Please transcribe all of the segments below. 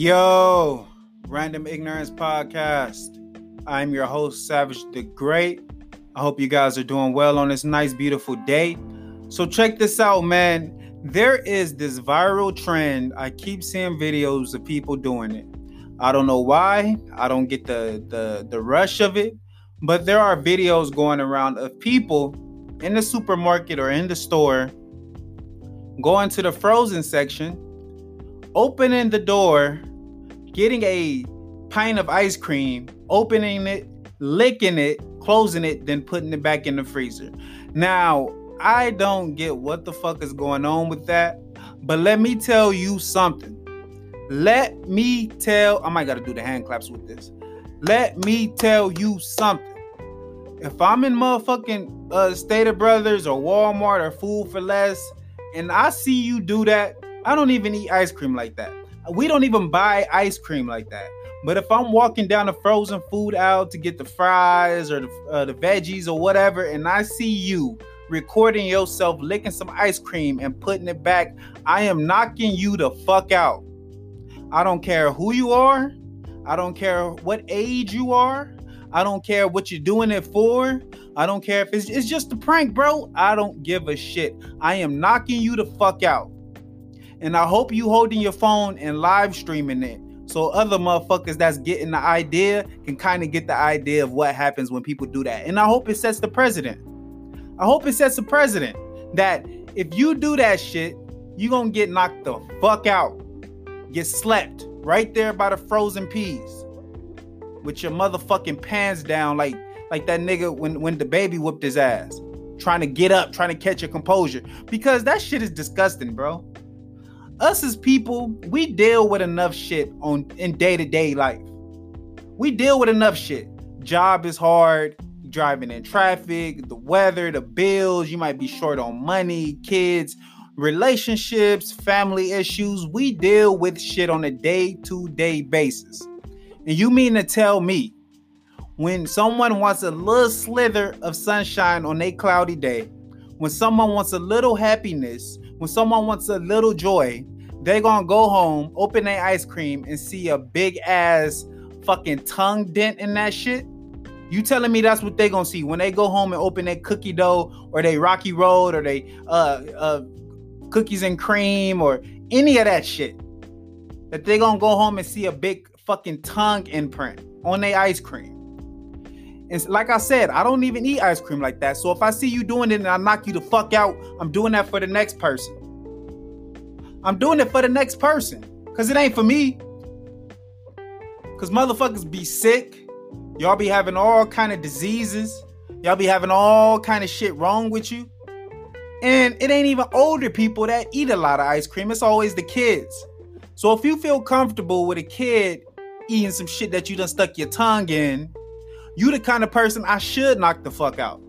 Yo, Random Ignorance Podcast. I'm your host, Savage the Great. I hope you guys are doing well on this nice, beautiful day. So, check this out, man. There is this viral trend. I keep seeing videos of people doing it. I don't know why. I don't get the, the, the rush of it. But there are videos going around of people in the supermarket or in the store going to the frozen section opening the door, getting a pint of ice cream, opening it, licking it, closing it, then putting it back in the freezer. Now, I don't get what the fuck is going on with that, but let me tell you something. Let me tell, I might gotta do the hand claps with this. Let me tell you something. If I'm in motherfucking uh, Stater Brothers or Walmart or Food for Less, and I see you do that, I don't even eat ice cream like that. We don't even buy ice cream like that. But if I'm walking down the frozen food aisle to get the fries or the, uh, the veggies or whatever, and I see you recording yourself licking some ice cream and putting it back, I am knocking you the fuck out. I don't care who you are. I don't care what age you are. I don't care what you're doing it for. I don't care if it's, it's just a prank, bro. I don't give a shit. I am knocking you the fuck out. And I hope you holding your phone and live streaming it so other motherfuckers that's getting the idea can kind of get the idea of what happens when people do that. And I hope it sets the president. I hope it sets the president that if you do that shit, you gonna get knocked the fuck out. Get slept right there by the frozen peas with your motherfucking pants down like like that nigga when when the baby whooped his ass trying to get up trying to catch your composure because that shit is disgusting bro us as people, we deal with enough shit on in day-to-day life. We deal with enough shit. Job is hard, driving in traffic, the weather, the bills, you might be short on money, kids, relationships, family issues. We deal with shit on a day-to-day basis. And you mean to tell me when someone wants a little slither of sunshine on a cloudy day, when someone wants a little happiness, when someone wants a little joy, they're gonna go home, open their ice cream, and see a big ass fucking tongue dent in that shit. You telling me that's what they gonna see when they go home and open their cookie dough or they Rocky Road or they uh, uh cookies and cream or any of that shit? That they gonna go home and see a big fucking tongue imprint on their ice cream. And like I said, I don't even eat ice cream like that. So if I see you doing it and I knock you the fuck out, I'm doing that for the next person. I'm doing it for the next person. Cause it ain't for me. Cause motherfuckers be sick. Y'all be having all kind of diseases. Y'all be having all kind of shit wrong with you. And it ain't even older people that eat a lot of ice cream. It's always the kids. So if you feel comfortable with a kid eating some shit that you done stuck your tongue in, you the kind of person I should knock the fuck out.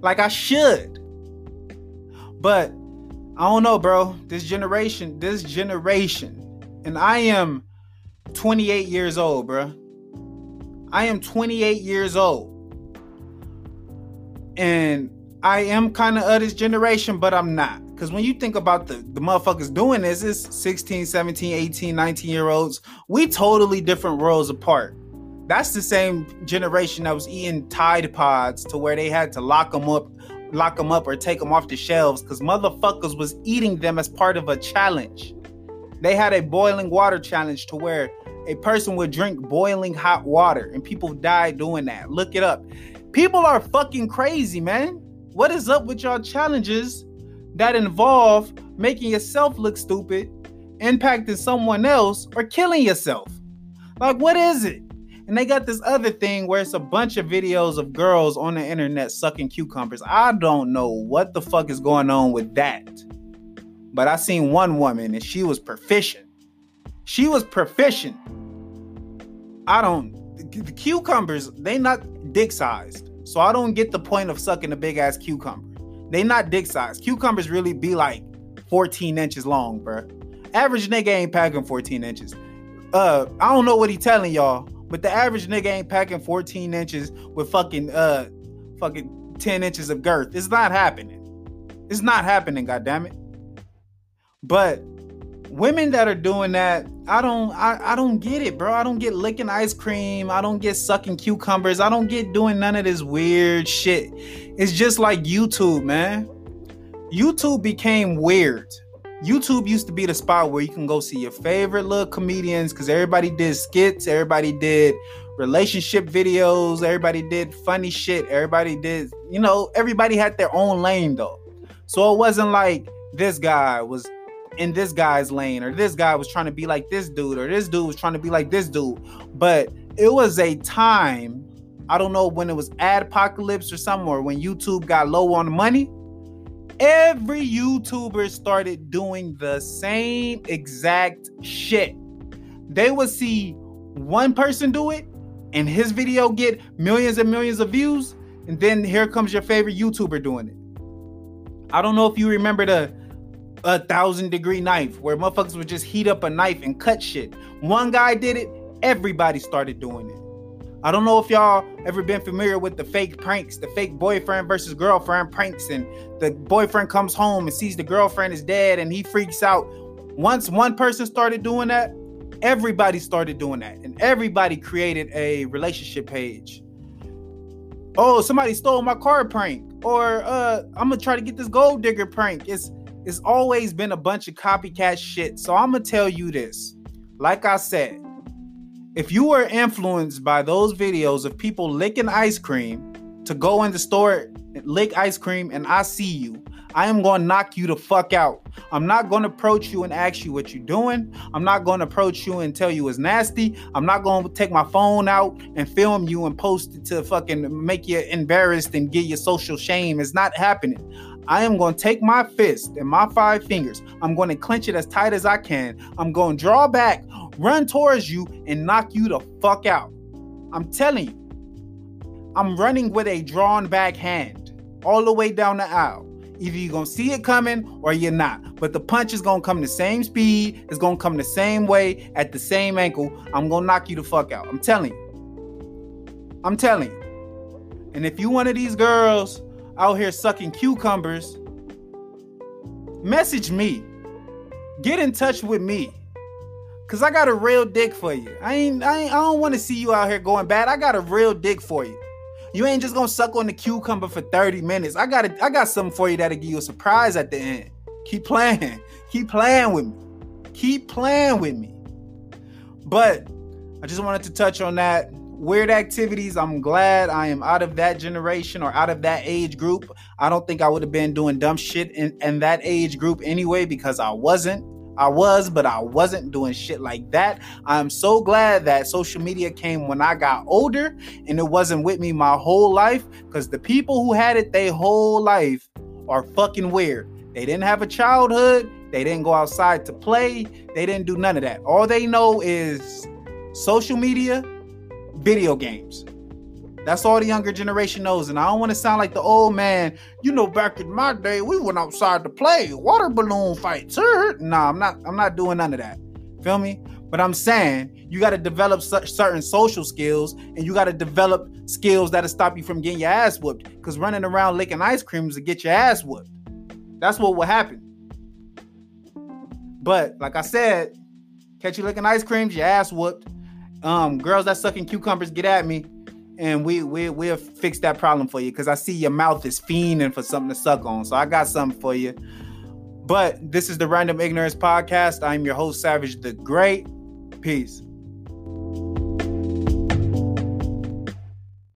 Like I should. But I don't know, bro. This generation, this generation, and I am 28 years old, bro. I am 28 years old. And I am kind of of this generation, but I'm not. Because when you think about the, the motherfuckers doing this, it's 16, 17, 18, 19 year olds. We totally different worlds apart. That's the same generation that was eating Tide Pods to where they had to lock them up lock them up or take them off the shelves because motherfuckers was eating them as part of a challenge. They had a boiling water challenge to where a person would drink boiling hot water and people died doing that. Look it up. People are fucking crazy, man. What is up with y'all challenges that involve making yourself look stupid, impacting someone else, or killing yourself? Like, what is it? And they got this other thing where it's a bunch of videos of girls on the internet sucking cucumbers. I don't know what the fuck is going on with that. But I seen one woman and she was proficient. She was proficient. I don't the cucumbers, they not dick sized. So I don't get the point of sucking a big ass cucumber. They not dick sized. Cucumbers really be like 14 inches long, bro. Average nigga ain't packing 14 inches. Uh, I don't know what he telling y'all, but the average nigga ain't packing 14 inches with fucking uh fucking 10 inches of girth. It's not happening. It's not happening, goddammit. But women that are doing that, I don't I, I don't get it, bro. I don't get licking ice cream. I don't get sucking cucumbers. I don't get doing none of this weird shit. It's just like YouTube, man. YouTube became weird. YouTube used to be the spot where you can go see your favorite little comedians because everybody did skits, everybody did relationship videos, everybody did funny shit, everybody did, you know, everybody had their own lane though. So it wasn't like this guy was in this guy's lane or this guy was trying to be like this dude or this dude was trying to be like this dude. But it was a time, I don't know when it was ad apocalypse or somewhere when YouTube got low on money. Every YouTuber started doing the same exact shit. They would see one person do it and his video get millions and millions of views, and then here comes your favorite YouTuber doing it. I don't know if you remember the a thousand degree knife where motherfuckers would just heat up a knife and cut shit. One guy did it, everybody started doing it. I don't know if y'all ever been familiar with the fake pranks, the fake boyfriend versus girlfriend pranks, and the boyfriend comes home and sees the girlfriend is dead and he freaks out. Once one person started doing that, everybody started doing that, and everybody created a relationship page. Oh, somebody stole my car prank, or uh, I'm gonna try to get this gold digger prank. It's it's always been a bunch of copycat shit. So I'm gonna tell you this. Like I said, if you were influenced by those videos of people licking ice cream to go in the store, lick ice cream, and I see you, I am going to knock you the fuck out. I'm not going to approach you and ask you what you're doing. I'm not going to approach you and tell you it's nasty. I'm not going to take my phone out and film you and post it to fucking make you embarrassed and get your social shame. It's not happening. I am going to take my fist and my five fingers. I'm going to clench it as tight as I can. I'm going to draw back, run towards you, and knock you the fuck out. I'm telling you, I'm running with a drawn back hand all the way down the aisle. Either you're gonna see it coming or you're not. But the punch is gonna come the same speed, it's gonna come the same way at the same ankle. I'm gonna knock you the fuck out. I'm telling you. I'm telling you. And if you one of these girls out here sucking cucumbers, message me. Get in touch with me. Cause I got a real dick for you. I ain't I ain't, I don't want to see you out here going bad. I got a real dick for you. You ain't just gonna suck on the cucumber for 30 minutes. I got a, I got something for you that'll give you a surprise at the end. Keep playing. Keep playing with me. Keep playing with me. But I just wanted to touch on that weird activities. I'm glad I am out of that generation or out of that age group. I don't think I would have been doing dumb shit in, in that age group anyway because I wasn't. I was, but I wasn't doing shit like that. I'm so glad that social media came when I got older and it wasn't with me my whole life because the people who had it their whole life are fucking weird. They didn't have a childhood, they didn't go outside to play, they didn't do none of that. All they know is social media video games. That's all the younger generation knows. And I don't want to sound like the old man. You know, back in my day, we went outside to play water balloon fights. No, nah, I'm not. I'm not doing none of that. Feel me? But I'm saying you got to develop certain social skills, and you got to develop skills that'll stop you from getting your ass whooped. Because running around licking ice creams to get your ass whooped. That's what will happen. But like I said, catch you licking ice creams, your ass whooped. Um, girls that sucking cucumbers, get at me, and we we we'll fix that problem for you. Cause I see your mouth is fiending for something to suck on, so I got something for you. But this is the Random Ignorance Podcast. I'm your host, Savage the Great. Peace.